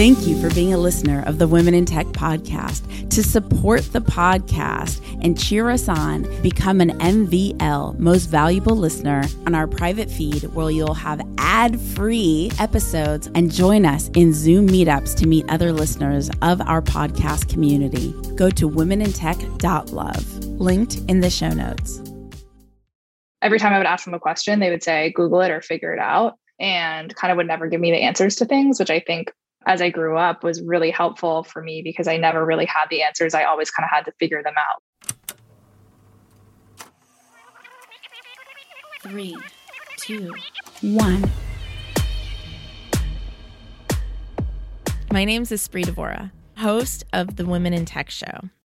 Thank you for being a listener of the Women in Tech podcast. To support the podcast and cheer us on, become an MVL, most valuable listener, on our private feed where you'll have ad free episodes and join us in Zoom meetups to meet other listeners of our podcast community. Go to womenintech.love, linked in the show notes. Every time I would ask them a question, they would say, Google it or figure it out, and kind of would never give me the answers to things, which I think as I grew up was really helpful for me because I never really had the answers. I always kind of had to figure them out. Three, two, one. My name is Espree Devora, host of the Women in Tech Show.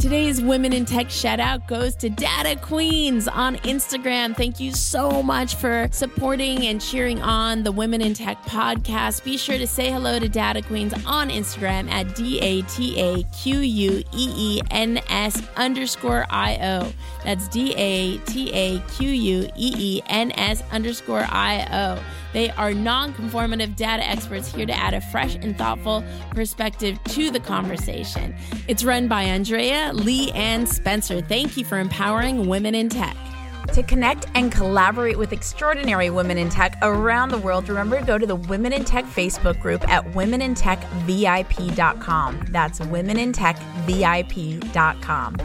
Today's Women in Tech shout out goes to Data Queens on Instagram. Thank you so much for supporting and cheering on the Women in Tech podcast. Be sure to say hello to Data Queens on Instagram at D A T A Q U E E N S underscore I O. That's D A T A Q U E E N S underscore I O. They are non conformative data experts here to add a fresh and thoughtful perspective to the conversation. It's run by Andrea, Lee, and Spencer. Thank you for empowering women in tech. To connect and collaborate with extraordinary women in tech around the world, remember to go to the Women in Tech Facebook group at womenintechvip.com. That's womenintechvip.com.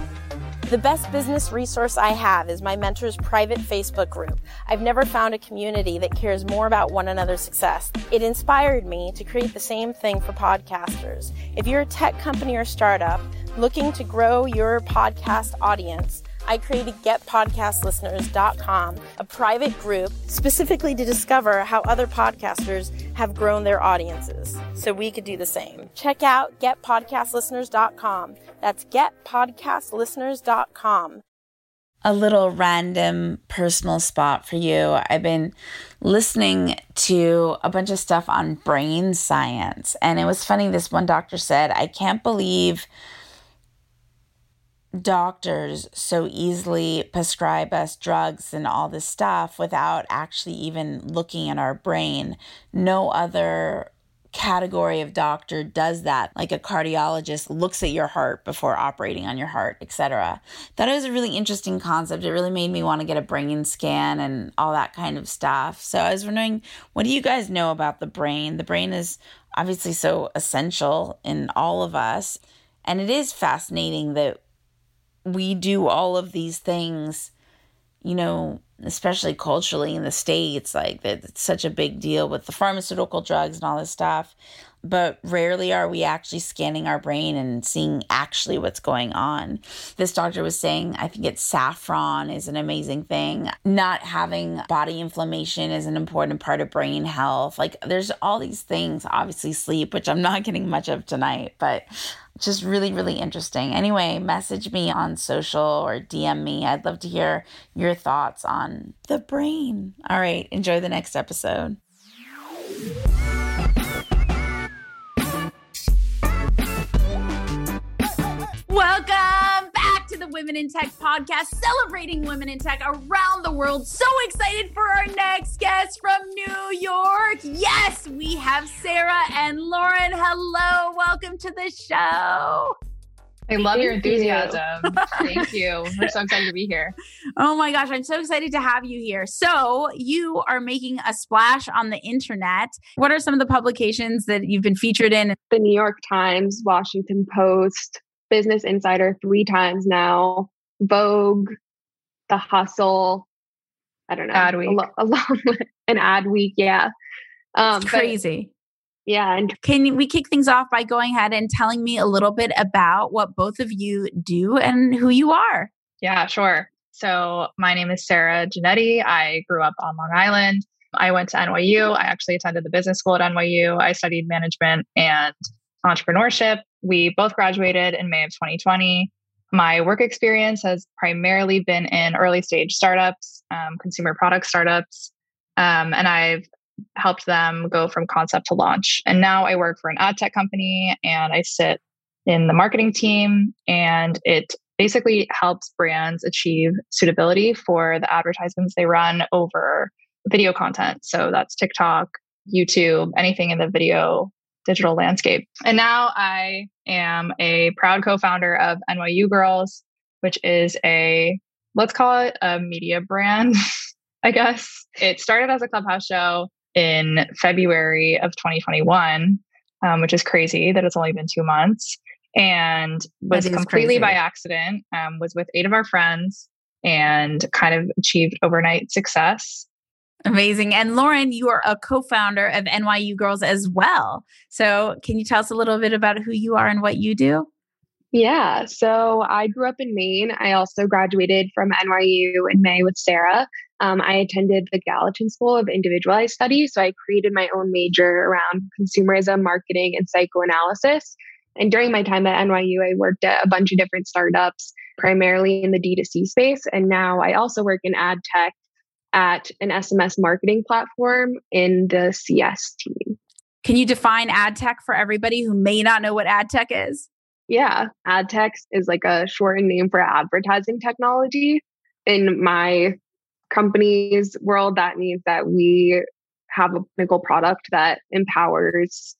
The best business resource I have is my mentor's private Facebook group. I've never found a community that cares more about one another's success. It inspired me to create the same thing for podcasters. If you're a tech company or startup looking to grow your podcast audience, I created getpodcastlisteners.com, a private group specifically to discover how other podcasters have grown their audiences so we could do the same. Check out getpodcastlisteners.com. That's getpodcastlisteners.com. A little random personal spot for you. I've been listening to a bunch of stuff on brain science, and it was funny. This one doctor said, I can't believe doctors so easily prescribe us drugs and all this stuff without actually even looking at our brain. No other category of doctor does that. Like a cardiologist looks at your heart before operating on your heart etc that was a really interesting concept. It really made me want to get a brain scan and all that kind of stuff. So i was wondering what do you guys know about the brain? The brain is obviously so essential in all of us and it is fascinating that we do all of these things, you know, especially culturally in the States, like it's such a big deal with the pharmaceutical drugs and all this stuff. But rarely are we actually scanning our brain and seeing actually what's going on. This doctor was saying, I think it's saffron is an amazing thing. Not having body inflammation is an important part of brain health. Like there's all these things, obviously, sleep, which I'm not getting much of tonight, but just really, really interesting. Anyway, message me on social or DM me. I'd love to hear your thoughts on the brain. All right, enjoy the next episode. The Women in Tech podcast, celebrating women in tech around the world. So excited for our next guest from New York. Yes, we have Sarah and Lauren. Hello, welcome to the show. I love Thank your enthusiasm. You. Thank you. We're so excited to be here. Oh my gosh, I'm so excited to have you here. So, you are making a splash on the internet. What are some of the publications that you've been featured in? The New York Times, Washington Post, Business Insider three times now, Vogue, The Hustle. I don't know. Adweek. A, lo- an Adweek, yeah. Um, it's crazy. But, yeah. And can we kick things off by going ahead and telling me a little bit about what both of you do and who you are? Yeah, sure. So my name is Sarah Janetti. I grew up on Long Island. I went to NYU. I actually attended the business school at NYU. I studied management and entrepreneurship. We both graduated in May of 2020. My work experience has primarily been in early stage startups, um, consumer product startups, um, and I've helped them go from concept to launch. And now I work for an ad tech company and I sit in the marketing team, and it basically helps brands achieve suitability for the advertisements they run over video content. So that's TikTok, YouTube, anything in the video digital landscape. And now I am a proud co founder of NYU Girls, which is a, let's call it a media brand, I guess. It started as a clubhouse show in February of 2021, um, which is crazy that it's only been two months and was completely crazy. by accident um, was with eight of our friends and kind of achieved overnight success Amazing. And Lauren, you are a co founder of NYU Girls as well. So, can you tell us a little bit about who you are and what you do? Yeah. So, I grew up in Maine. I also graduated from NYU in May with Sarah. Um, I attended the Gallatin School of Individualized Studies. So, I created my own major around consumerism, marketing, and psychoanalysis. And during my time at NYU, I worked at a bunch of different startups, primarily in the D2C space. And now I also work in ad tech at an SMS marketing platform in the CS team. Can you define ad tech for everybody who may not know what ad tech is? Yeah, ad tech is like a shortened name for advertising technology. In my company's world, that means that we have a technical product that empowers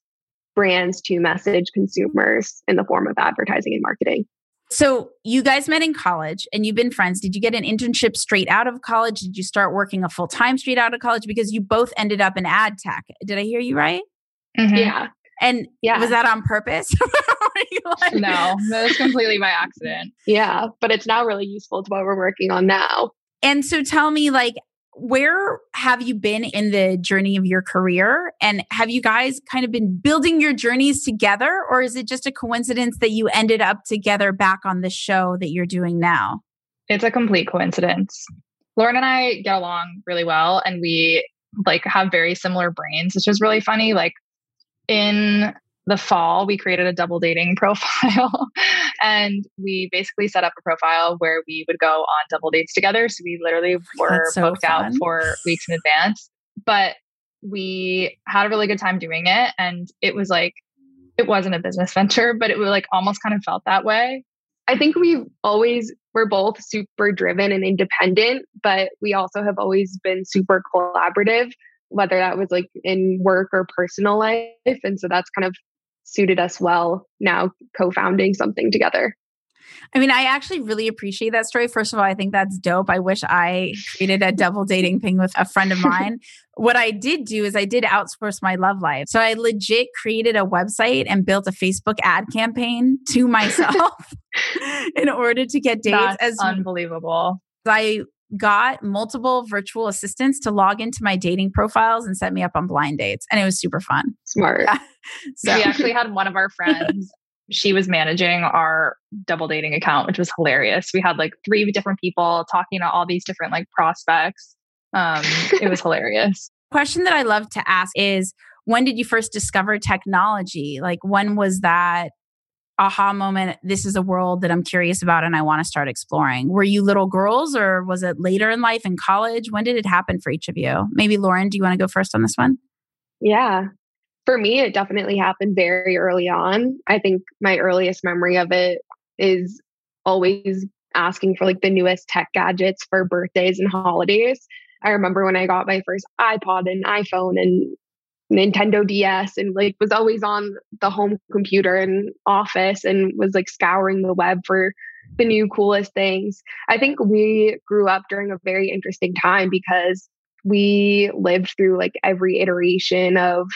brands to message consumers in the form of advertising and marketing. So you guys met in college and you've been friends. Did you get an internship straight out of college? Did you start working a full time straight out of college? Because you both ended up in ad tech. Did I hear you right? Mm-hmm. Yeah. And yeah. was that on purpose? like- no, that was completely by accident. Yeah, but it's now really useful to what we're working on now. And so tell me, like, where have you been in the journey of your career? And have you guys kind of been building your journeys together? Or is it just a coincidence that you ended up together back on the show that you're doing now? It's a complete coincidence. Lauren and I get along really well and we like have very similar brains, which is really funny. Like in the fall, we created a double dating profile and we basically set up a profile where we would go on double dates together. So we literally oh, were so booked fun. out for weeks in advance. But we had a really good time doing it. And it was like, it wasn't a business venture, but it was like almost kind of felt that way. I think we've always we're both super driven and independent, but we also have always been super collaborative, whether that was like in work or personal life. And so that's kind of suited us well now co-founding something together. I mean, I actually really appreciate that story. First of all, I think that's dope. I wish I created a double dating thing with a friend of mine. what I did do is I did outsource my love life. So I legit created a website and built a Facebook ad campaign to myself in order to get dates that's as unbelievable. I got multiple virtual assistants to log into my dating profiles and set me up on blind dates. And it was super fun. Smart. Yeah. So we actually had one of our friends, she was managing our double dating account, which was hilarious. We had like three different people talking to all these different like prospects. Um, it was hilarious. Question that I love to ask is when did you first discover technology? Like when was that aha moment this is a world that i'm curious about and i want to start exploring. Were you little girls or was it later in life in college? When did it happen for each of you? Maybe lauren do you want to go first on this one? Yeah. For me it definitely happened very early on. I think my earliest memory of it is always asking for like the newest tech gadgets for birthdays and holidays. I remember when I got my first iPod and iPhone and Nintendo DS and like was always on the home computer and office and was like scouring the web for the new coolest things. I think we grew up during a very interesting time because we lived through like every iteration of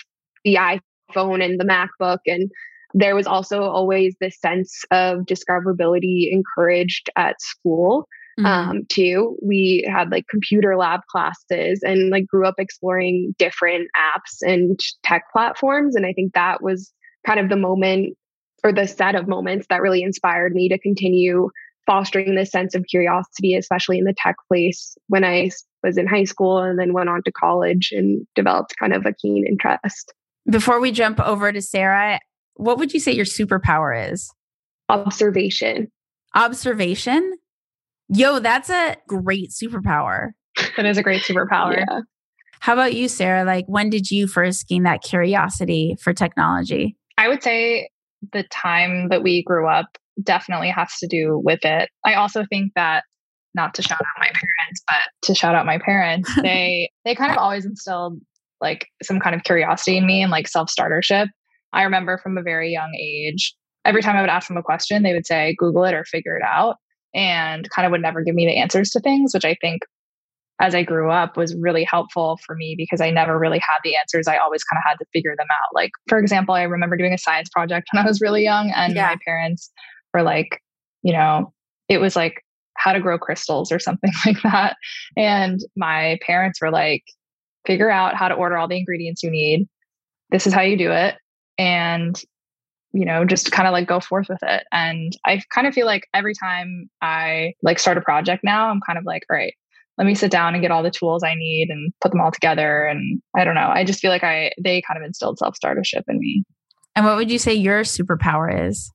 the iPhone and the MacBook and there was also always this sense of discoverability encouraged at school Mm-hmm. Um, too, we had like computer lab classes and like grew up exploring different apps and tech platforms. And I think that was kind of the moment or the set of moments that really inspired me to continue fostering this sense of curiosity, especially in the tech place when I was in high school and then went on to college and developed kind of a keen interest. Before we jump over to Sarah, what would you say your superpower is? Observation. Observation? Yo, that's a great superpower. That is a great superpower. Yeah. How about you, Sarah? Like, when did you first gain that curiosity for technology? I would say the time that we grew up definitely has to do with it. I also think that not to shout out my parents, but to shout out my parents, they they kind of always instilled like some kind of curiosity in me and like self-startership. I remember from a very young age, every time I would ask them a question, they would say, Google it or figure it out, and kind of would never give me the answers to things, which I think as I grew up was really helpful for me because I never really had the answers. I always kind of had to figure them out. Like, for example, I remember doing a science project when I was really young, and yeah. my parents were like, you know, it was like how to grow crystals or something like that. And my parents were like, figure out how to order all the ingredients you need. This is how you do it. And, you know, just kind of like go forth with it. And I kind of feel like every time I like start a project now, I'm kind of like, all right, let me sit down and get all the tools I need and put them all together. And I don't know. I just feel like I, they kind of instilled self startership in me. And what would you say your superpower is?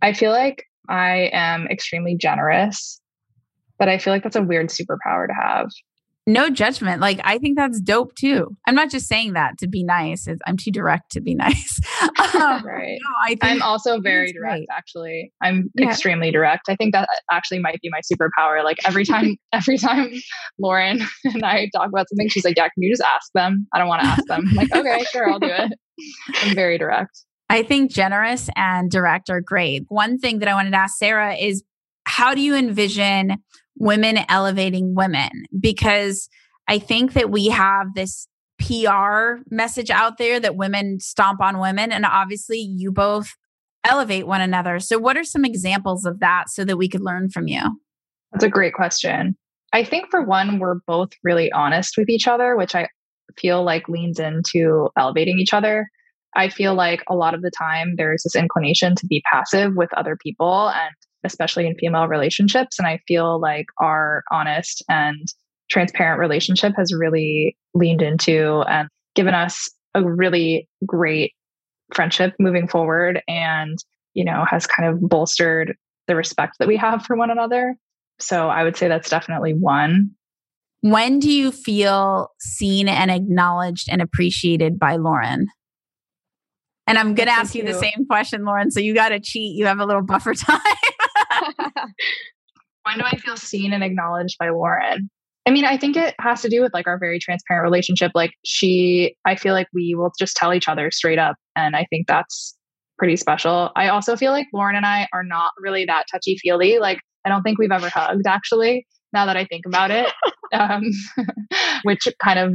I feel like I am extremely generous, but I feel like that's a weird superpower to have no judgment. Like I think that's dope too. I'm not just saying that to be nice. I'm too direct to be nice. um, right. No, I am also very direct. Great. Actually, I'm yeah. extremely direct. I think that actually might be my superpower. Like every time, every time Lauren and I talk about something, she's like, "Yeah, can you just ask them? I don't want to ask them." I'm like, okay, sure, I'll do it. I'm very direct. I think generous and direct are great. One thing that I wanted to ask Sarah is how do you envision women elevating women because I think that we have this PR message out there that women stomp on women. And obviously, you both elevate one another. So, what are some examples of that so that we could learn from you? That's a great question. I think, for one, we're both really honest with each other, which I feel like leans into elevating each other. I feel like a lot of the time there's this inclination to be passive with other people and especially in female relationships. And I feel like our honest and transparent relationship has really leaned into and given us a really great friendship moving forward and, you know, has kind of bolstered the respect that we have for one another. So I would say that's definitely one. When do you feel seen and acknowledged and appreciated by Lauren? And I'm going to ask you, you the same question, Lauren. So you got to cheat. You have a little buffer time. When do I feel seen and acknowledged by Lauren? I mean, I think it has to do with like our very transparent relationship. Like she, I feel like we will just tell each other straight up. And I think that's pretty special. I also feel like Lauren and I are not really that touchy feely. Like, I don't think we've ever hugged actually, now that I think about it. um, which kind of,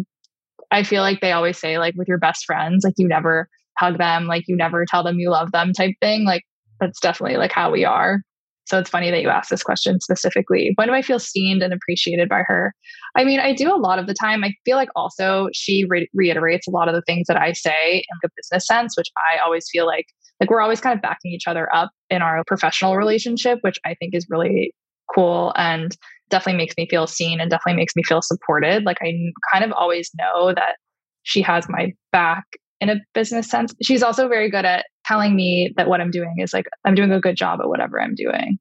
I feel like they always say, like, with your best friends, like, you never hug them, like, you never tell them you love them type thing. Like, that's definitely like how we are. So it's funny that you asked this question specifically. When do I feel seen and appreciated by her? I mean, I do a lot of the time. I feel like also she re- reiterates a lot of the things that I say in the business sense, which I always feel like like we're always kind of backing each other up in our professional relationship, which I think is really cool and definitely makes me feel seen and definitely makes me feel supported. Like I kind of always know that she has my back in a business sense. She's also very good at telling me that what I'm doing is like I'm doing a good job at whatever I'm doing.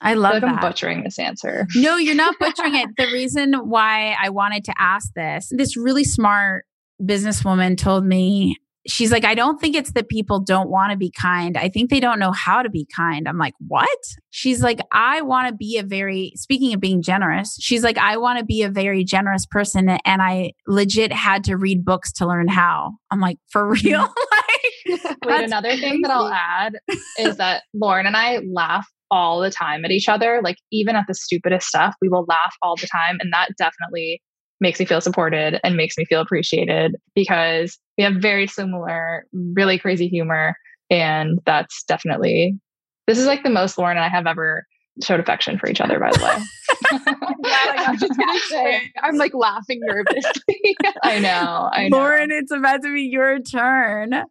I love I like I'm butchering this answer. No, you're not butchering it. The reason why I wanted to ask this, this really smart businesswoman told me she's like, I don't think it's that people don't want to be kind. I think they don't know how to be kind. I'm like, what? She's like, I want to be a very, speaking of being generous, she's like, I want to be a very generous person. And I legit had to read books to learn how. I'm like, for real? Mm-hmm. like, Wait, another crazy. thing that I'll add is that Lauren and I laugh all the time at each other. Like, even at the stupidest stuff, we will laugh all the time. And that definitely makes me feel supported and makes me feel appreciated because we have very similar, really crazy humor. And that's definitely, this is like the most Lauren and I have ever showed affection for each other, by the way. I'm just gonna say, I'm like laughing nervously. I know, I know. Lauren, it's about to be your turn.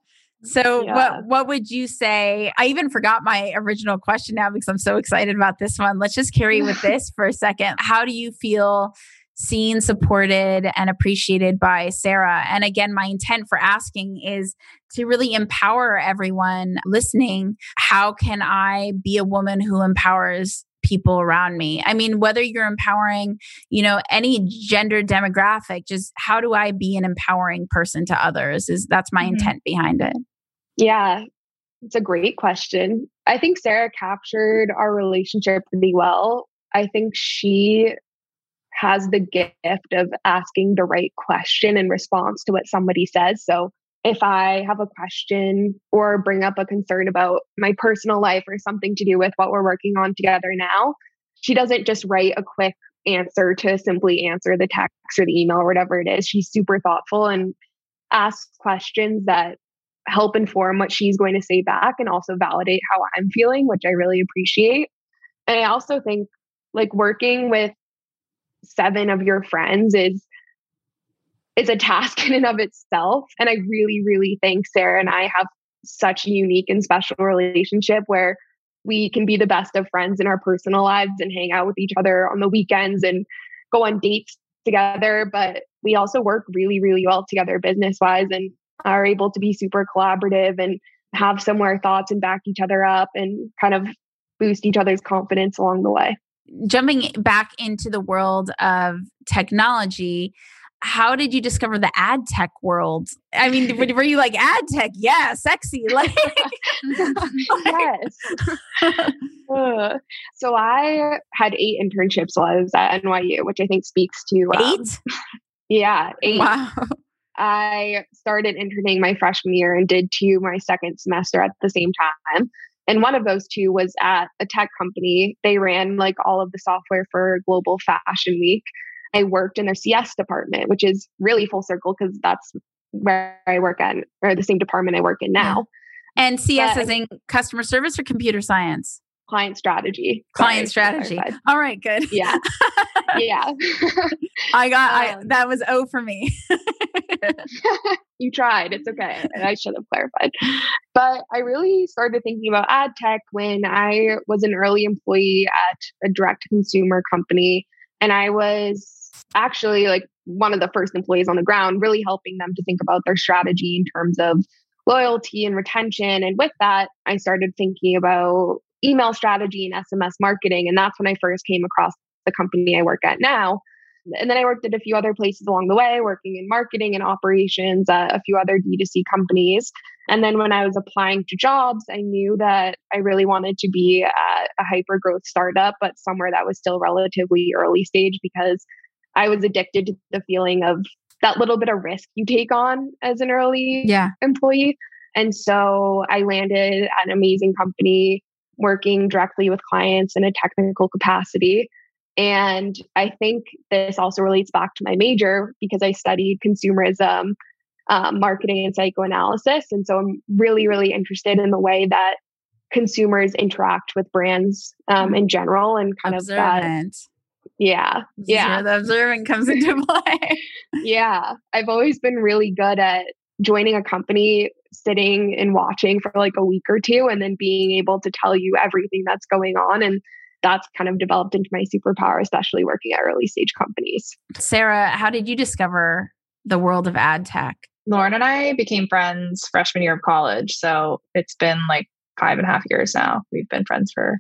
So yeah. what what would you say? I even forgot my original question now because I'm so excited about this one. Let's just carry with this for a second. How do you feel seen, supported, and appreciated by Sarah. And again, my intent for asking is to really empower everyone listening. How can I be a woman who empowers people around me. I mean, whether you're empowering, you know, any gender demographic, just how do I be an empowering person to others? Is that's my mm-hmm. intent behind it. Yeah. it's a great question. I think Sarah captured our relationship pretty well. I think she has the gift of asking the right question in response to what somebody says. So if I have a question or bring up a concern about my personal life or something to do with what we're working on together now, she doesn't just write a quick answer to simply answer the text or the email or whatever it is. She's super thoughtful and asks questions that help inform what she's going to say back and also validate how I'm feeling, which I really appreciate. And I also think like working with seven of your friends is is a task in and of itself. And I really, really think Sarah and I have such a unique and special relationship where we can be the best of friends in our personal lives and hang out with each other on the weekends and go on dates together. But we also work really, really well together business wise and are able to be super collaborative and have similar thoughts and back each other up and kind of boost each other's confidence along the way. Jumping back into the world of technology, how did you discover the ad tech world? I mean, were you like ad tech? Yeah, sexy. Like, yes. uh, so I had eight internships while I was at NYU, which I think speaks to um, eight. Yeah, eight. Wow. I started interning my freshman year and did two my second semester at the same time. And one of those two was at a tech company. They ran like all of the software for Global Fashion Week. I worked in their CS department, which is really full circle because that's where I work at, or the same department I work in now. And CS but, is in customer service or computer science? Client strategy. Client strategy. All right, good. Yeah. yeah. I got um, I that was O for me. you tried. It's okay. I should have clarified. But I really started thinking about ad tech when I was an early employee at a direct consumer company and I was actually like one of the first employees on the ground, really helping them to think about their strategy in terms of loyalty and retention. And with that, I started thinking about email strategy and SMS marketing. And that's when I first came across the company I work at now. And then I worked at a few other places along the way, working in marketing and operations at a few other D2C companies. And then when I was applying to jobs, I knew that I really wanted to be at a hyper growth startup, but somewhere that was still relatively early stage because I was addicted to the feeling of that little bit of risk you take on as an early yeah. employee. And so I landed at an amazing company working directly with clients in a technical capacity. And I think this also relates back to my major because I studied consumerism, um, marketing, and psychoanalysis. And so I'm really, really interested in the way that consumers interact with brands um, in general and kind Observant. of that yeah. Yeah. the observant comes into play. yeah. I've always been really good at joining a company, sitting and watching for like a week or two, and then being able to tell you everything that's going on. And that's kind of developed into my superpower, especially working at early stage companies. Sarah, how did you discover the world of ad tech? Lauren and I became friends freshman year of college. So it's been like five and a half years now. We've been friends for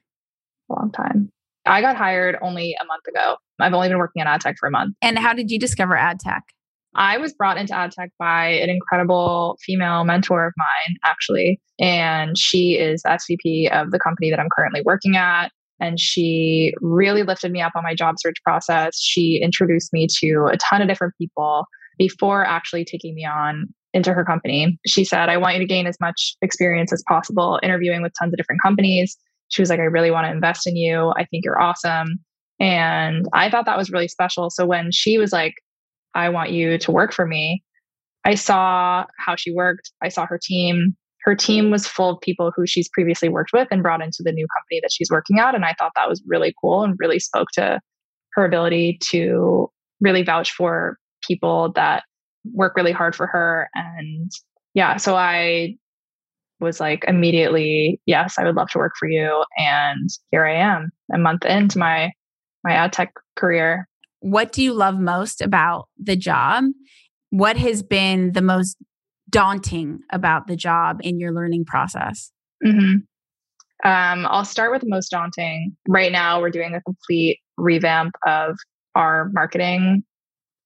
a long time. I got hired only a month ago. I've only been working in ad tech for a month. And how did you discover ad tech? I was brought into ad tech by an incredible female mentor of mine, actually. And she is SVP of the company that I'm currently working at. And she really lifted me up on my job search process. She introduced me to a ton of different people before actually taking me on into her company. She said, I want you to gain as much experience as possible interviewing with tons of different companies she was like, I really want to invest in you. I think you're awesome. And I thought that was really special. So when she was like, I want you to work for me, I saw how she worked. I saw her team. Her team was full of people who she's previously worked with and brought into the new company that she's working at. And I thought that was really cool and really spoke to her ability to really vouch for people that work really hard for her. And yeah, so I was like immediately, yes, I would love to work for you. And here I am, a month into my my ad tech career. What do you love most about the job? What has been the most daunting about the job in your learning process? Mm-hmm. Um, I'll start with the most daunting. Right now, we're doing a complete revamp of our marketing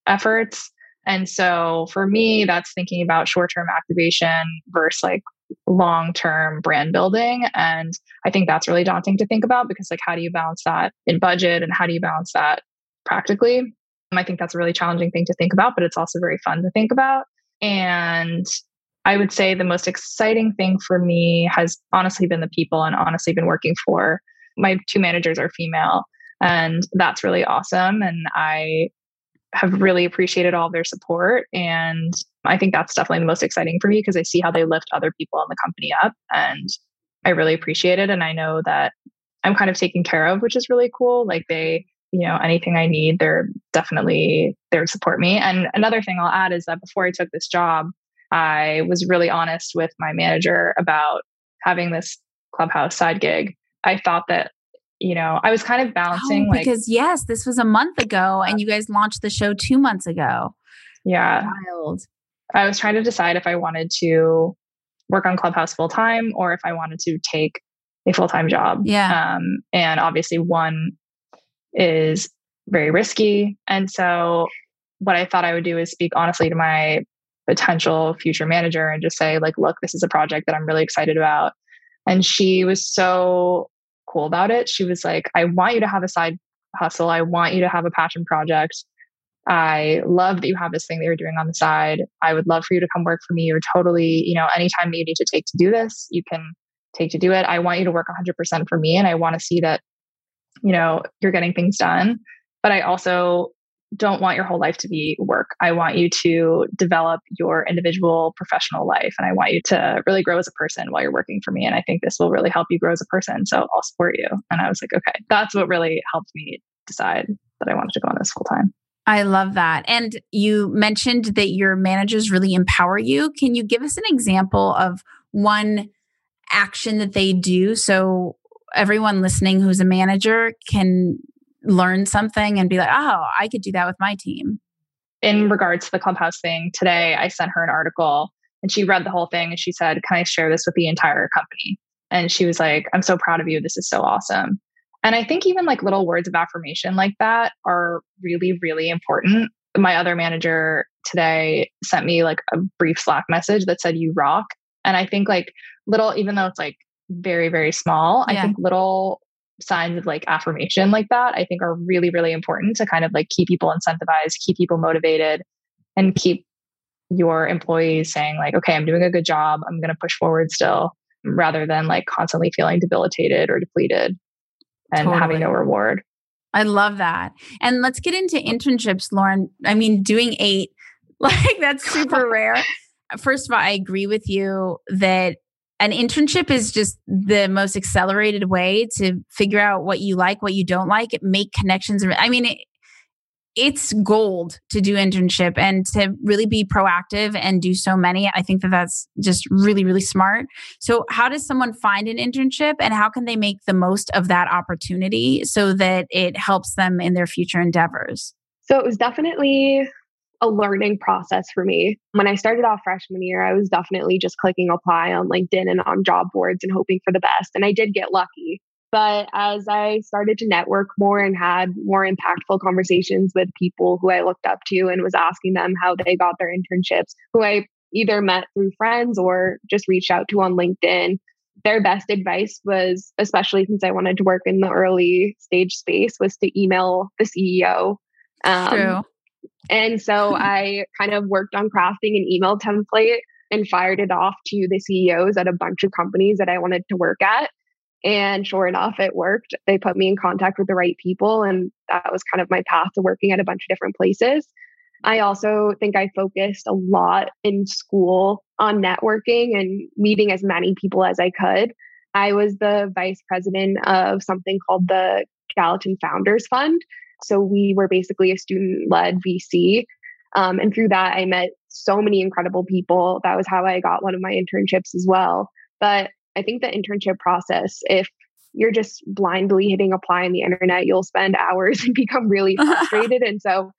efforts. And so for me, that's thinking about short term activation versus like long term brand building. And I think that's really daunting to think about because, like, how do you balance that in budget and how do you balance that practically? I think that's a really challenging thing to think about, but it's also very fun to think about. And I would say the most exciting thing for me has honestly been the people and honestly been working for my two managers are female. And that's really awesome. And I have really appreciated all their support. And I think that's definitely the most exciting for me because I see how they lift other people in the company up. And I really appreciate it. And I know that I'm kind of taken care of, which is really cool. Like they, you know, anything I need, they're definitely there to support me. And another thing I'll add is that before I took this job, I was really honest with my manager about having this clubhouse side gig. I thought that you know, I was kind of balancing oh, because like, yes, this was a month ago and you guys launched the show 2 months ago. Yeah. Wild. I was trying to decide if I wanted to work on Clubhouse full time or if I wanted to take a full time job. Yeah. Um, and obviously, one is very risky. And so, what I thought I would do is speak honestly to my potential future manager and just say, like, look, this is a project that I'm really excited about. And she was so cool about it. She was like, I want you to have a side hustle. I want you to have a passion project. I love that you have this thing that you're doing on the side. I would love for you to come work for me You're totally, you know, anytime you need to take to do this, you can take to do it. I want you to work 100% for me and I want to see that, you know, you're getting things done. But I also don't want your whole life to be work. I want you to develop your individual professional life and I want you to really grow as a person while you're working for me. And I think this will really help you grow as a person. So I'll support you. And I was like, okay, that's what really helped me decide that I wanted to go on this full time. I love that. And you mentioned that your managers really empower you. Can you give us an example of one action that they do so everyone listening who's a manager can learn something and be like, oh, I could do that with my team. In regards to the clubhouse thing, today I sent her an article and she read the whole thing and she said, Can I share this with the entire company? And she was like, I'm so proud of you. This is so awesome. And I think even like little words of affirmation like that are really, really important. My other manager today sent me like a brief Slack message that said, You rock. And I think like little, even though it's like very, very small, yeah. I think little signs of like affirmation like that, I think are really, really important to kind of like keep people incentivized, keep people motivated, and keep your employees saying, like, okay, I'm doing a good job. I'm going to push forward still, rather than like constantly feeling debilitated or depleted and totally. having no reward. I love that. And let's get into internships, Lauren. I mean, doing eight, like that's super rare. First of all, I agree with you that an internship is just the most accelerated way to figure out what you like, what you don't like, make connections. I mean, it, it's gold to do internship and to really be proactive and do so many. I think that that's just really, really smart. So, how does someone find an internship and how can they make the most of that opportunity so that it helps them in their future endeavors? So, it was definitely a learning process for me. When I started off freshman year, I was definitely just clicking apply on LinkedIn and on job boards and hoping for the best. And I did get lucky. But as I started to network more and had more impactful conversations with people who I looked up to and was asking them how they got their internships, who I either met through friends or just reached out to on LinkedIn, their best advice was, especially since I wanted to work in the early stage space, was to email the CEO. Um, True. And so I kind of worked on crafting an email template and fired it off to the CEOs at a bunch of companies that I wanted to work at. And sure enough, it worked. They put me in contact with the right people. And that was kind of my path to working at a bunch of different places. I also think I focused a lot in school on networking and meeting as many people as I could. I was the vice president of something called the Gallatin Founders Fund, so we were basically a student led VC. Um, and through that, I met so many incredible people. That was how I got one of my internships as well. But I think the internship process, if you're just blindly hitting apply on the internet, you'll spend hours and become really frustrated. and so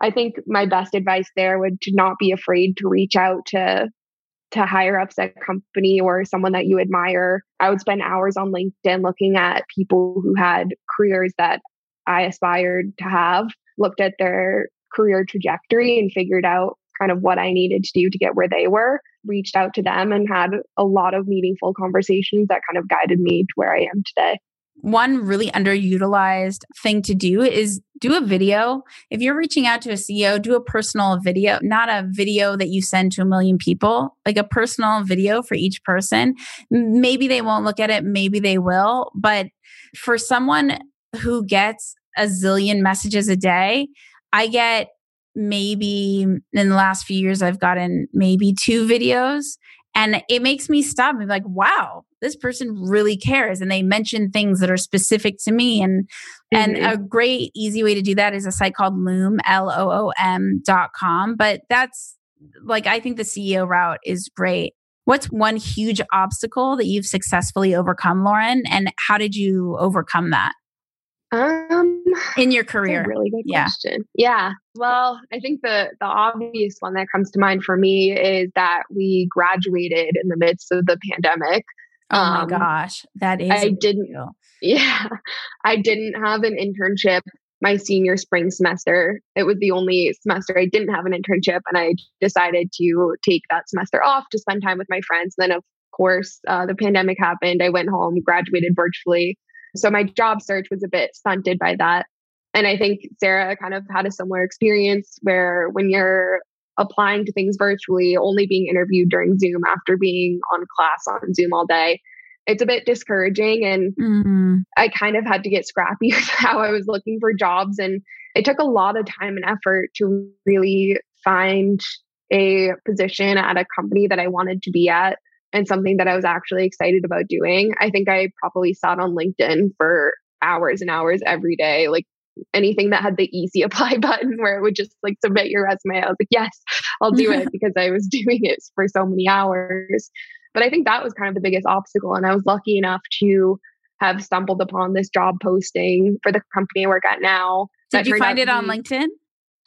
I think my best advice there would to not be afraid to reach out to to higher ups at company or someone that you admire. I would spend hours on LinkedIn looking at people who had careers that I aspired to have, looked at their career trajectory and figured out kind of what I needed to do to get where they were, reached out to them and had a lot of meaningful conversations that kind of guided me to where I am today one really underutilized thing to do is do a video. If you're reaching out to a CEO, do a personal video, not a video that you send to a million people, like a personal video for each person. Maybe they won't look at it, maybe they will. But for someone who gets a zillion messages a day, I get maybe in the last few years, I've gotten maybe two videos. And it makes me stop and be like, wow, this person really cares. And they mention things that are specific to me. And mm-hmm. and a great easy way to do that is a site called Loom, L-O-O-M dot com. But that's like I think the CEO route is great. What's one huge obstacle that you've successfully overcome, Lauren? And how did you overcome that? Um, in your career, really good yeah. question. Yeah. Well, I think the the obvious one that comes to mind for me is that we graduated in the midst of the pandemic. Oh um, my gosh, that is. I didn't. Yeah, I didn't have an internship my senior spring semester. It was the only semester I didn't have an internship, and I decided to take that semester off to spend time with my friends. And Then, of course, uh, the pandemic happened. I went home, graduated virtually. So my job search was a bit stunted by that. And I think Sarah kind of had a similar experience where when you're applying to things virtually, only being interviewed during Zoom after being on class on Zoom all day, it's a bit discouraging. And mm-hmm. I kind of had to get scrappy with how I was looking for jobs. And it took a lot of time and effort to really find a position at a company that I wanted to be at and something that I was actually excited about doing. I think I probably sat on LinkedIn for hours and hours every day, like anything that had the easy apply button where it would just like submit your resume. I was like, yes, I'll do it because I was doing it for so many hours. But I think that was kind of the biggest obstacle. And I was lucky enough to have stumbled upon this job posting for the company I work at now. Did you find it on LinkedIn?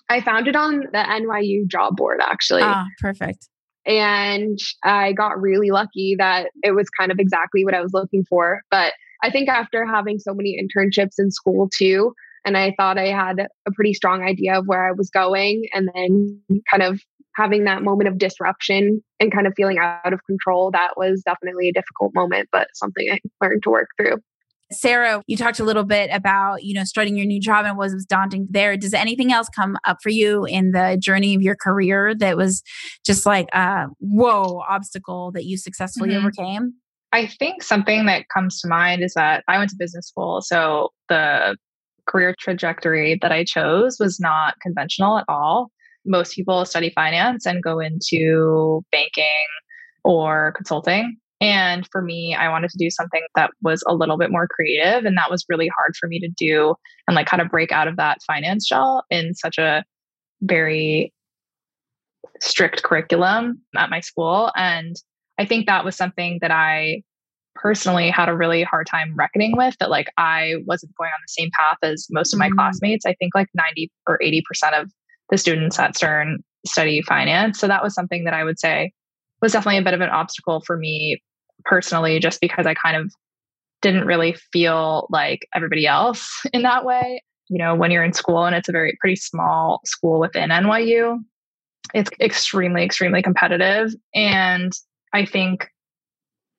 I found it on the NYU job board actually. Ah, perfect. And I got really lucky that it was kind of exactly what I was looking for. But I think after having so many internships in school too, and I thought I had a pretty strong idea of where I was going, and then kind of having that moment of disruption and kind of feeling out of control, that was definitely a difficult moment, but something I learned to work through. Sarah, you talked a little bit about, you know, starting your new job and what was daunting there. Does anything else come up for you in the journey of your career that was just like a whoa obstacle that you successfully mm-hmm. overcame? I think something that comes to mind is that I went to business school. So the career trajectory that I chose was not conventional at all. Most people study finance and go into banking or consulting. And for me, I wanted to do something that was a little bit more creative. And that was really hard for me to do and like kind of break out of that finance shell in such a very strict curriculum at my school. And I think that was something that I personally had a really hard time reckoning with that like I wasn't going on the same path as most of my mm-hmm. classmates. I think like 90 or 80% of the students at Stern study finance. So that was something that I would say was definitely a bit of an obstacle for me personally, just because I kind of didn't really feel like everybody else in that way. You know, when you're in school and it's a very pretty small school within NYU, it's extremely, extremely competitive. And I think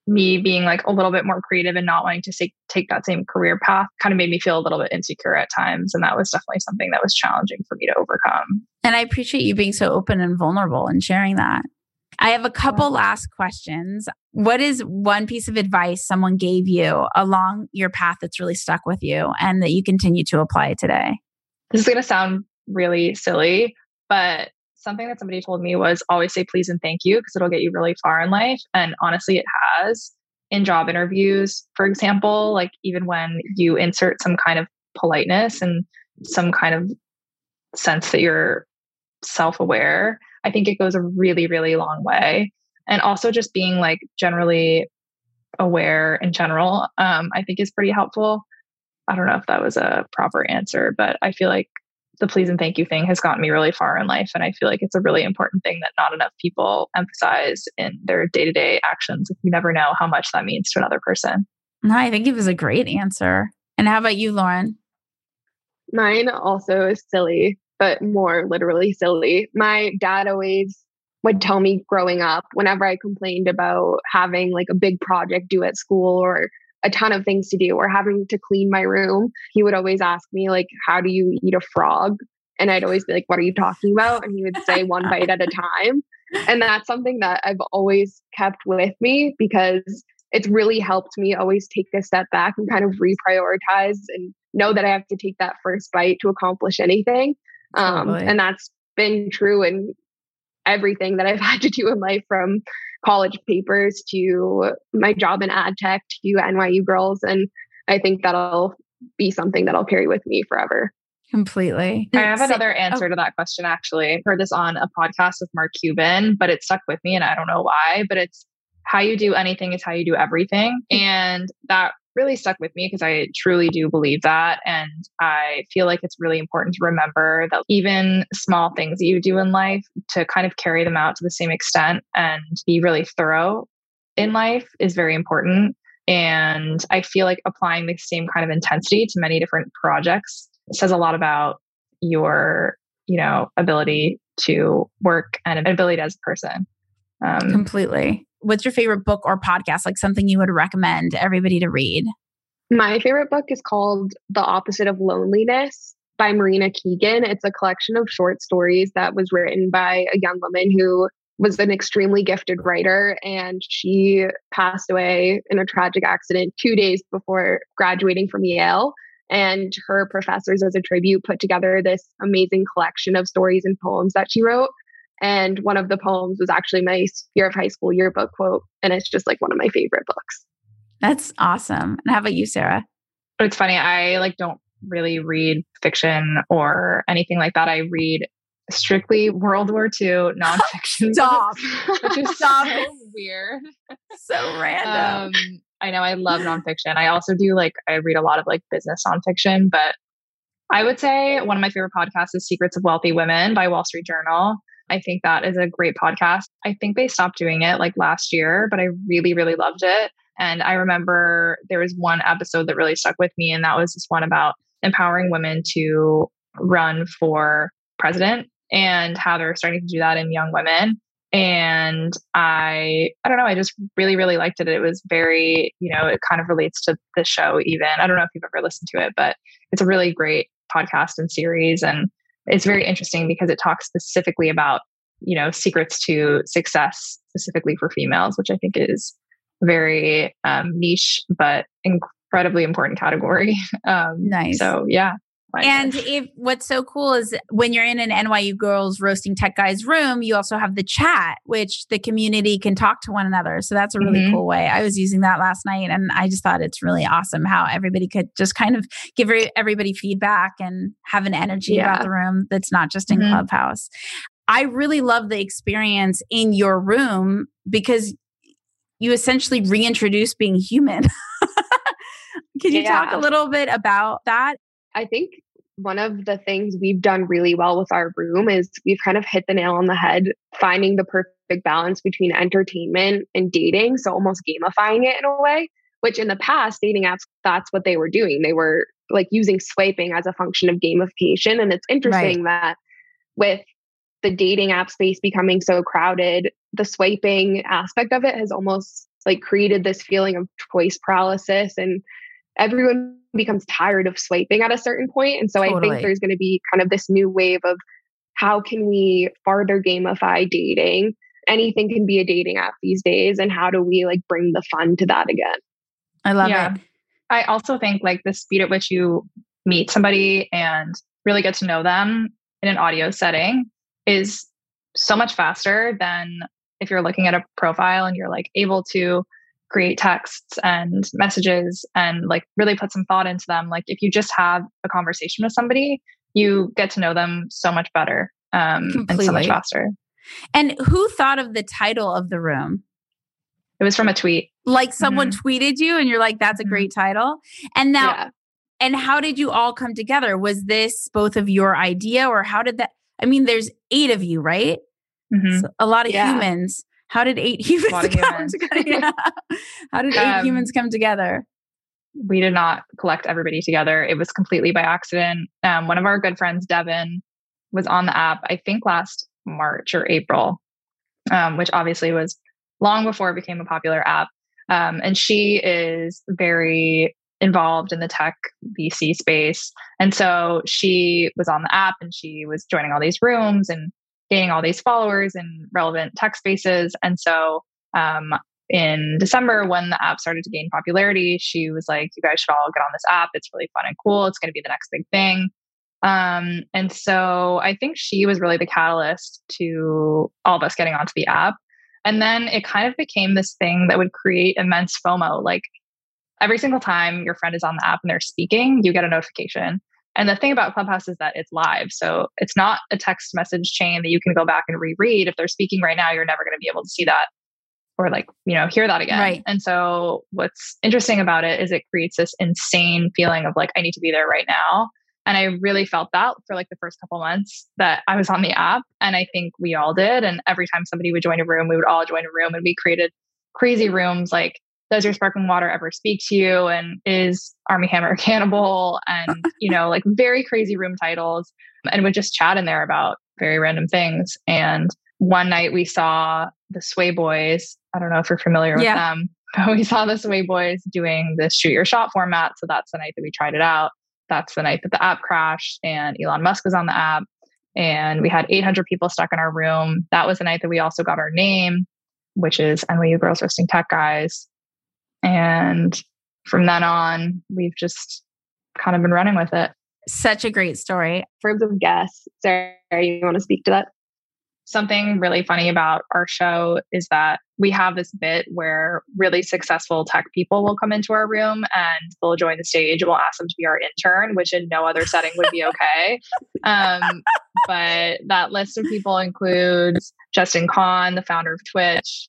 me being like a little bit more creative and not wanting to take, take that same career path kind of made me feel a little bit insecure at times. And that was definitely something that was challenging for me to overcome. And I appreciate you being so open and vulnerable and sharing that. I have a couple last questions. What is one piece of advice someone gave you along your path that's really stuck with you and that you continue to apply today? This is going to sound really silly, but something that somebody told me was always say please and thank you because it'll get you really far in life. And honestly, it has. In job interviews, for example, like even when you insert some kind of politeness and some kind of sense that you're self aware, I think it goes a really, really long way. And also just being like generally aware in general, um, I think is pretty helpful. I don't know if that was a proper answer, but I feel like the please and thank you thing has gotten me really far in life. And I feel like it's a really important thing that not enough people emphasize in their day to day actions. You never know how much that means to another person. No, I think it was a great answer. And how about you, Lauren? Mine also is silly, but more literally silly. My dad always would tell me growing up whenever I complained about having like a big project due at school or a ton of things to do or having to clean my room, he would always ask me like, "How do you eat a frog?" And I'd always be like, "What are you talking about?" And he would say, "One bite at a time." And that's something that I've always kept with me because it's really helped me always take a step back and kind of reprioritize and know that I have to take that first bite to accomplish anything. Um, and that's been true in everything that I've had to do in life from college papers to my job in ad tech to NYU girls. And I think that'll be something that I'll carry with me forever. Completely. I have another oh. answer oh. to that question actually. I heard this on a podcast with Mark Cuban, but it stuck with me and I don't know why, but it's how you do anything is how you do everything. Mm. And that really stuck with me because I truly do believe that. And I feel like it's really important to remember that even small things that you do in life to kind of carry them out to the same extent and be really thorough in life is very important. And I feel like applying the same kind of intensity to many different projects says a lot about your, you know, ability to work and ability as a person. Um, Completely what's your favorite book or podcast, like something you would recommend everybody to read? My favorite book is called The Opposite of Loneliness by Marina Keegan. It's a collection of short stories that was written by a young woman who was an extremely gifted writer and she passed away in a tragic accident two days before graduating from Yale. And her professors, as a tribute, put together this amazing collection of stories and poems that she wrote. And one of the poems was actually my year of high school yearbook quote. And it's just like one of my favorite books. That's awesome. And how about you, Sarah? It's funny. I like don't really read fiction or anything like that. I read strictly World War II nonfiction. Stop. which is Stop. so weird. So random. Um, I know I love nonfiction. I also do like I read a lot of like business nonfiction, but I would say one of my favorite podcasts is Secrets of Wealthy Women by Wall Street Journal. I think that is a great podcast. I think they stopped doing it like last year, but I really, really loved it. And I remember there was one episode that really stuck with me, and that was this one about empowering women to run for president and how they're starting to do that in young women. And I, I don't know, I just really, really liked it. It was very, you know, it kind of relates to the show, even. I don't know if you've ever listened to it, but it's a really great podcast and series. And it's very interesting because it talks specifically about you know secrets to success specifically for females which i think is very um, niche but incredibly important category. Um, nice. so yeah and if what's so cool is when you're in an NYU girls roasting tech guys room, you also have the chat, which the community can talk to one another. So that's a really mm-hmm. cool way. I was using that last night and I just thought it's really awesome how everybody could just kind of give everybody feedback and have an energy yeah. about the room that's not just in mm-hmm. Clubhouse. I really love the experience in your room because you essentially reintroduce being human. Can you yeah. talk a little bit about that? I think one of the things we've done really well with our room is we've kind of hit the nail on the head, finding the perfect balance between entertainment and dating. So almost gamifying it in a way, which in the past, dating apps, that's what they were doing. They were like using swiping as a function of gamification. And it's interesting right. that with the dating app space becoming so crowded, the swiping aspect of it has almost like created this feeling of choice paralysis and everyone becomes tired of swiping at a certain point. And so totally. I think there's going to be kind of this new wave of how can we farther gamify dating? Anything can be a dating app these days. And how do we like bring the fun to that again? I love yeah. it. I also think like the speed at which you meet somebody and really get to know them in an audio setting is so much faster than if you're looking at a profile and you're like able to create texts and messages and like really put some thought into them like if you just have a conversation with somebody you get to know them so much better um, and so much faster and who thought of the title of the room it was from a tweet like someone mm-hmm. tweeted you and you're like that's a mm-hmm. great title and now yeah. and how did you all come together was this both of your idea or how did that i mean there's eight of you right mm-hmm. so a lot of yeah. humans how did eight humans come humans. together? Yeah. How did eight um, humans come together? We did not collect everybody together. It was completely by accident. Um, one of our good friends, Devin, was on the app, I think last March or April, um, which obviously was long before it became a popular app. Um, and she is very involved in the tech VC space. And so she was on the app and she was joining all these rooms and gaining all these followers in relevant tech spaces. And so um, in December, when the app started to gain popularity, she was like, You guys should all get on this app. It's really fun and cool. It's going to be the next big thing. Um, and so I think she was really the catalyst to all of us getting onto the app. And then it kind of became this thing that would create immense FOMO. Like every single time your friend is on the app and they're speaking, you get a notification. And the thing about Clubhouse is that it's live. So it's not a text message chain that you can go back and reread. If they're speaking right now, you're never going to be able to see that or like, you know, hear that again. Right. And so what's interesting about it is it creates this insane feeling of like, I need to be there right now. And I really felt that for like the first couple months that I was on the app. And I think we all did. And every time somebody would join a room, we would all join a room and we created crazy rooms like does your sparkling water ever speak to you? And is Armie Hammer cannibal? And you know like very crazy room titles. And would just chat in there about very random things. And one night we saw the sway boys. I don't know if you're familiar with yeah. them but we saw the sway boys doing this shoot your shot format. So that's the night that we tried it out. That's the night that the app crashed and elon musk was on the app. And we had 800 people stuck in our room. That was the night that we also got our name which is nyu girls roasting tech guys and from then on, we've just kind of been running with it. Such a great story. In terms of guests, Sarah, you want to speak to that? Something really funny about our show is that we have this bit where really successful tech people will come into our room and they'll join the stage and we'll ask them to be our intern, which in no other setting would be okay. um, but that list of people includes Justin Kan, the founder of Twitch,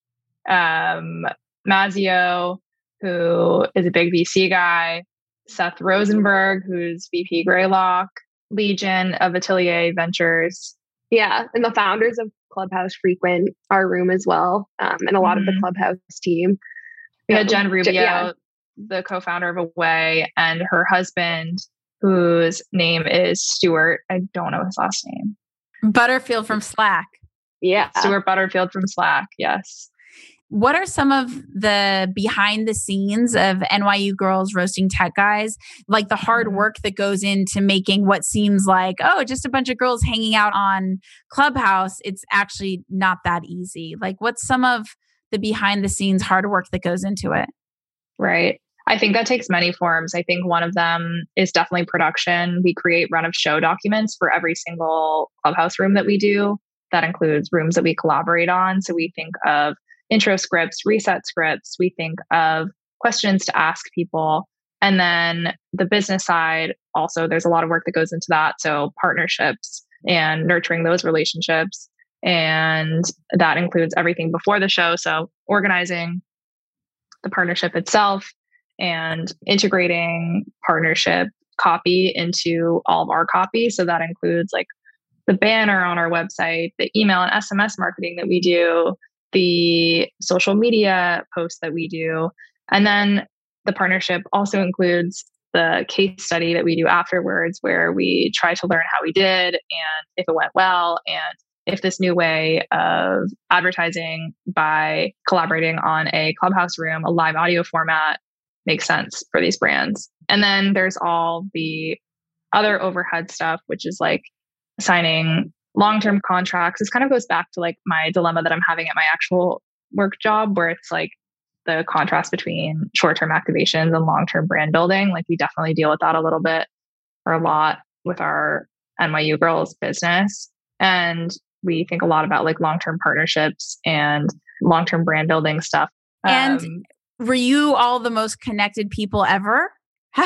um, Mazio, who is a big VC guy, Seth Rosenberg, who's VP Greylock, Li Jin of Atelier Ventures. Yeah, and the founders of Clubhouse frequent our room as well, um, and a lot mm-hmm. of the mm-hmm. Clubhouse team. We had Jen Rubio, yeah. the co-founder of Away, and her husband, whose name is Stewart. I don't know his last name. Butterfield from Slack. Yeah, Stewart Butterfield from Slack. Yes. What are some of the behind the scenes of NYU girls roasting tech guys? Like the hard mm-hmm. work that goes into making what seems like, oh, just a bunch of girls hanging out on Clubhouse. It's actually not that easy. Like, what's some of the behind the scenes hard work that goes into it? Right. I think that takes many forms. I think one of them is definitely production. We create run of show documents for every single clubhouse room that we do. That includes rooms that we collaborate on. So we think of intro scripts, reset scripts. We think of questions to ask people. And then the business side, also, there's a lot of work that goes into that. So, partnerships and nurturing those relationships. And that includes everything before the show. So, organizing the partnership itself and integrating partnership copy into all of our copy. So, that includes like the banner on our website, the email and SMS marketing that we do, the social media posts that we do. And then the partnership also includes the case study that we do afterwards, where we try to learn how we did and if it went well, and if this new way of advertising by collaborating on a clubhouse room, a live audio format, makes sense for these brands. And then there's all the other overhead stuff, which is like signing long term contracts. This kind of goes back to like my dilemma that I'm having at my actual work job, where it's like the contrast between short term activations and long term brand building. Like we definitely deal with that a little bit or a lot with our NYU Girls business. And we think a lot about like long term partnerships and long term brand building stuff. And um, were you all the most connected people ever? How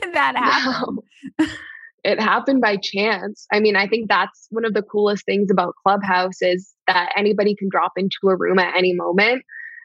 did that happen? No it happened by chance. I mean, I think that's one of the coolest things about Clubhouse is that anybody can drop into a room at any moment.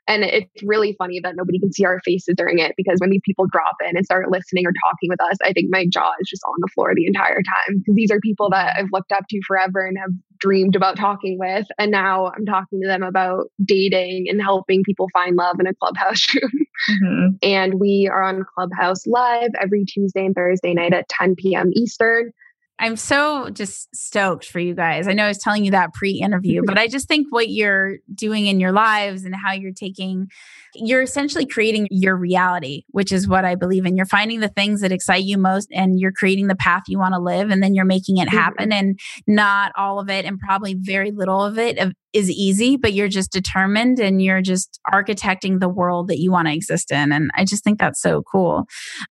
And it's really funny that nobody can see our faces during it because when these people drop in and start listening or talking with us, I think my jaw is just on the floor the entire time because these are people that I've looked up to forever and have dreamed about talking with. And now I'm talking to them about dating and helping people find love in a clubhouse room. Mm-hmm. and we are on Clubhouse Live every Tuesday and Thursday night at 10 p.m. Eastern. I'm so just stoked for you guys. I know I was telling you that pre interview, but I just think what you're doing in your lives and how you're taking, you're essentially creating your reality, which is what I believe in. You're finding the things that excite you most and you're creating the path you want to live, and then you're making it happen. Mm-hmm. And not all of it, and probably very little of it, is easy, but you're just determined and you're just architecting the world that you want to exist in. And I just think that's so cool.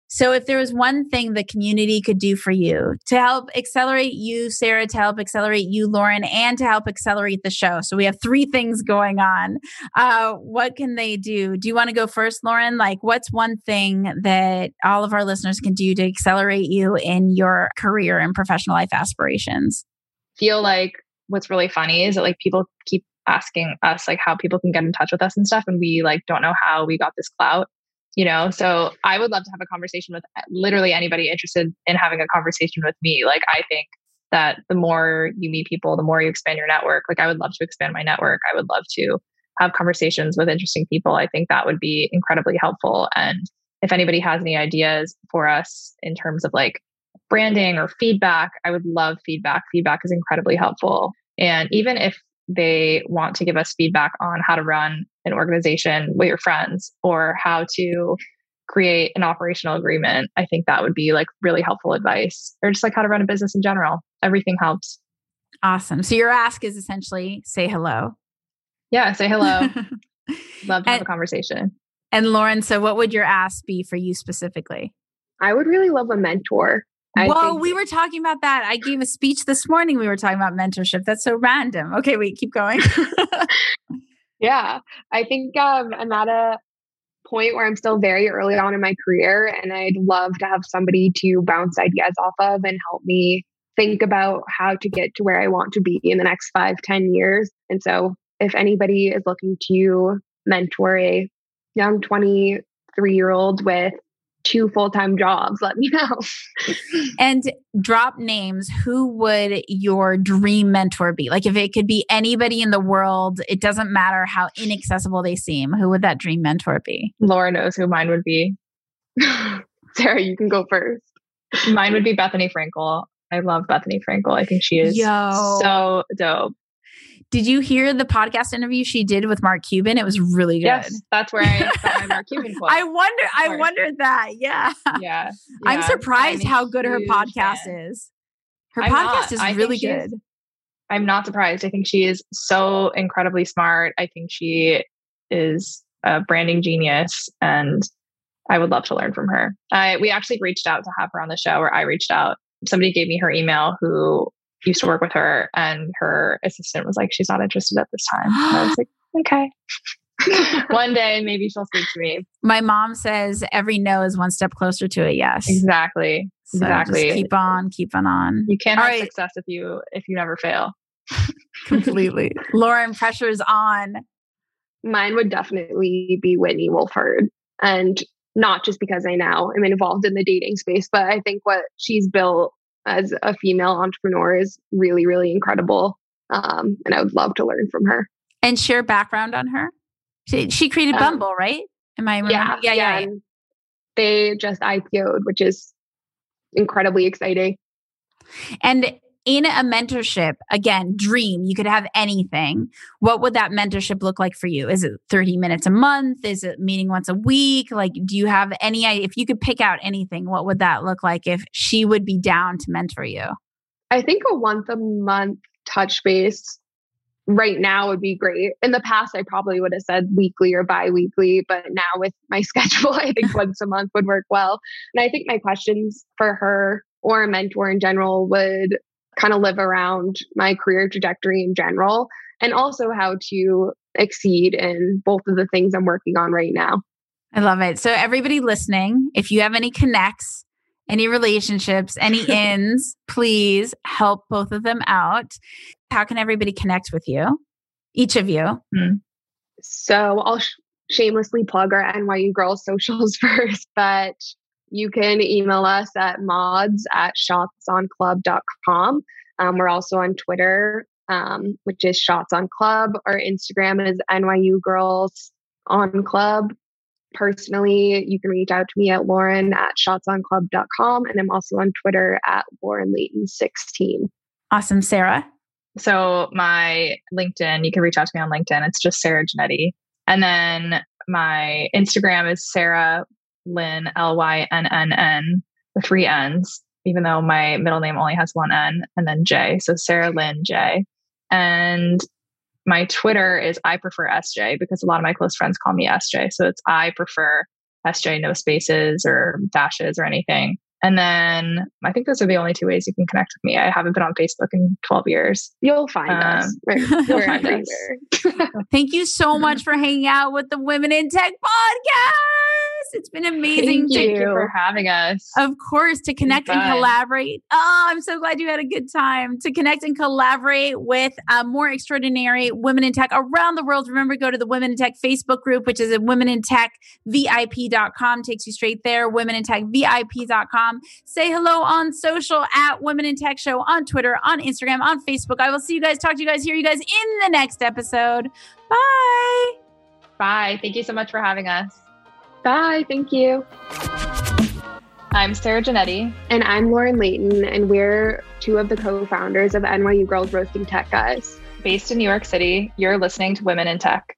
So, if there was one thing the community could do for you to help accelerate you, Sarah, to help accelerate you, Lauren, and to help accelerate the show. So, we have three things going on. Uh, what can they do? Do you want to go first, Lauren? Like, what's one thing that all of our listeners can do to accelerate you in your career and professional life aspirations? Feel like what's really funny is that like people keep asking us like how people can get in touch with us and stuff and we like don't know how we got this clout you know so i would love to have a conversation with eh, literally anybody interested in having a conversation with me like i think that the more you meet people the more you expand your network like i would love to expand my network i would love to have conversations with interesting people i think that would be incredibly helpful and if anybody has any ideas for us in terms of like branding or feedback i would love feedback feedback is incredibly helpful and even if they want to give us feedback on how to run an organization with your friends or how to create an operational agreement, I think that would be like really helpful advice or just like how to run a business in general. Everything helps. Awesome. So your ask is essentially say hello. Yeah, say hello. Love to have a conversation. And Lauren, so what would your ask be for you specifically? I would really love a mentor. I Whoa, we were talking about that. I gave a speech this morning. We were talking about mentorship. That's so random. Okay, wait, keep going. yeah, I think um, I'm at a point where I'm still very early on in my career, and I'd love to have somebody to bounce ideas off of and help me think about how to get to where I want to be in the next five, ten years. And so, if anybody is looking to mentor a young 23 year old with two full-time jobs let me know. And drop names who would your dream mentor be? Like if it could be anybody in the world it doesn't matter how inaccessible they seem who would that dream mentor be? Laura knows who mine would be. Sarah you can go first. Mine would be Bethenny Frankel. I love Bethenny Frankel. I think she is Yo. so dope did you hear the podcast interview she did with Mark Cuban? It was really good. Yes, that's where I got my Mark Cuban quote. I wonder. I wondered that. Yeah. Yeah. yeah. I'm surprised I'm how good her podcast fan. is. Her I'm podcast not. is really good. I'm not surprised. I think she is so incredibly smart. I think she is a branding genius, and I would love to learn from her. I we actually reached out to have her on the show, or I reached out. Somebody gave me her email who used to work with her and her assistant was like, she's not interested at this time. And I was like, okay. one day maybe she'll speak to me. My mom says every no is one step closer to a yes. Exactly. So exactly. keep on, keep on on. You can't All have right. success if you if you never fail. Completely. Lauren, pressure's on. Mine would definitely be Whitney Wolfe Herd. And not just because I now am involved in the dating space, but I think what she's built as a female entrepreneur is really, really incredible. Um, and I would love to learn from her. And share background on her. She, she created um, Bumble, right? Am I yeah, yeah, yeah, yeah. They just IPO'd, which is incredibly exciting. And in a mentorship, again, dream, you could have anything. What would that mentorship look like for you? Is it 30 minutes a month? Is it meeting once a week? Like, do you have any? If you could pick out anything, what would that look like if she would be down to mentor you? I think a once a month touch base right now would be great. In the past, I probably would have said weekly or bi weekly, but now with my schedule, I think once a month would work well. And I think my questions for her or a mentor in general would kind of live around my career trajectory in general and also how to exceed in both of the things I'm working on right now. I love it. So, everybody listening, if you have any connects, any relationships, any ins, please help both of them out. How can everybody connect with you? Each of you. Mm-hmm. So, I'll sh- shamelessly plug our NYU Girls socials first, but you can email us at mods at shotsonclub.com. Um, we're also on Twitter, um, which is Shots on Club. Our Instagram is NYU Girls on Club. personally, you can reach out to me at Lauren at shotsonclub.com. And I'm also on Twitter at Lauren Layton16. Awesome. Sarah? So my LinkedIn, you can reach out to me on LinkedIn. It's just Sarah Janetti. And then my Instagram is Sarah Lynn, L Y N N N, with three N's, even though my middle name only has one N, and then J. So Sarah Lynn J. And my Twitter is I prefer SJ because a lot of my close friends call me SJ. So it's I prefer SJ, no spaces or dashes or anything. And then I think those are the only two ways you can connect with me. I haven't been on Facebook in 12 years. You'll find um, us. You'll find us. Thank you so much for hanging out with the Women in Tech podcast. It's been amazing. Thank, Thank you. for having us. Of course, to connect and collaborate. Oh, I'm so glad you had a good time. To connect and collaborate with uh, more extraordinary women in tech around the world. Remember, go to the Women in Tech Facebook group, which is at womenintechvip.com. Takes you straight there. Womenintechvip.com. Say hello on social at Women in Tech Show on Twitter, on Instagram, on Facebook. I will see you guys, talk to you guys, hear you guys in the next episode. Bye. Bye. Thank you so much for having us. Bye. Thank you. I'm Sarah Janetti. And I'm Lauren Layton, and we're two of the co founders of NYU Girls Roasting Tech Guys. Based in New York City, you're listening to Women in Tech.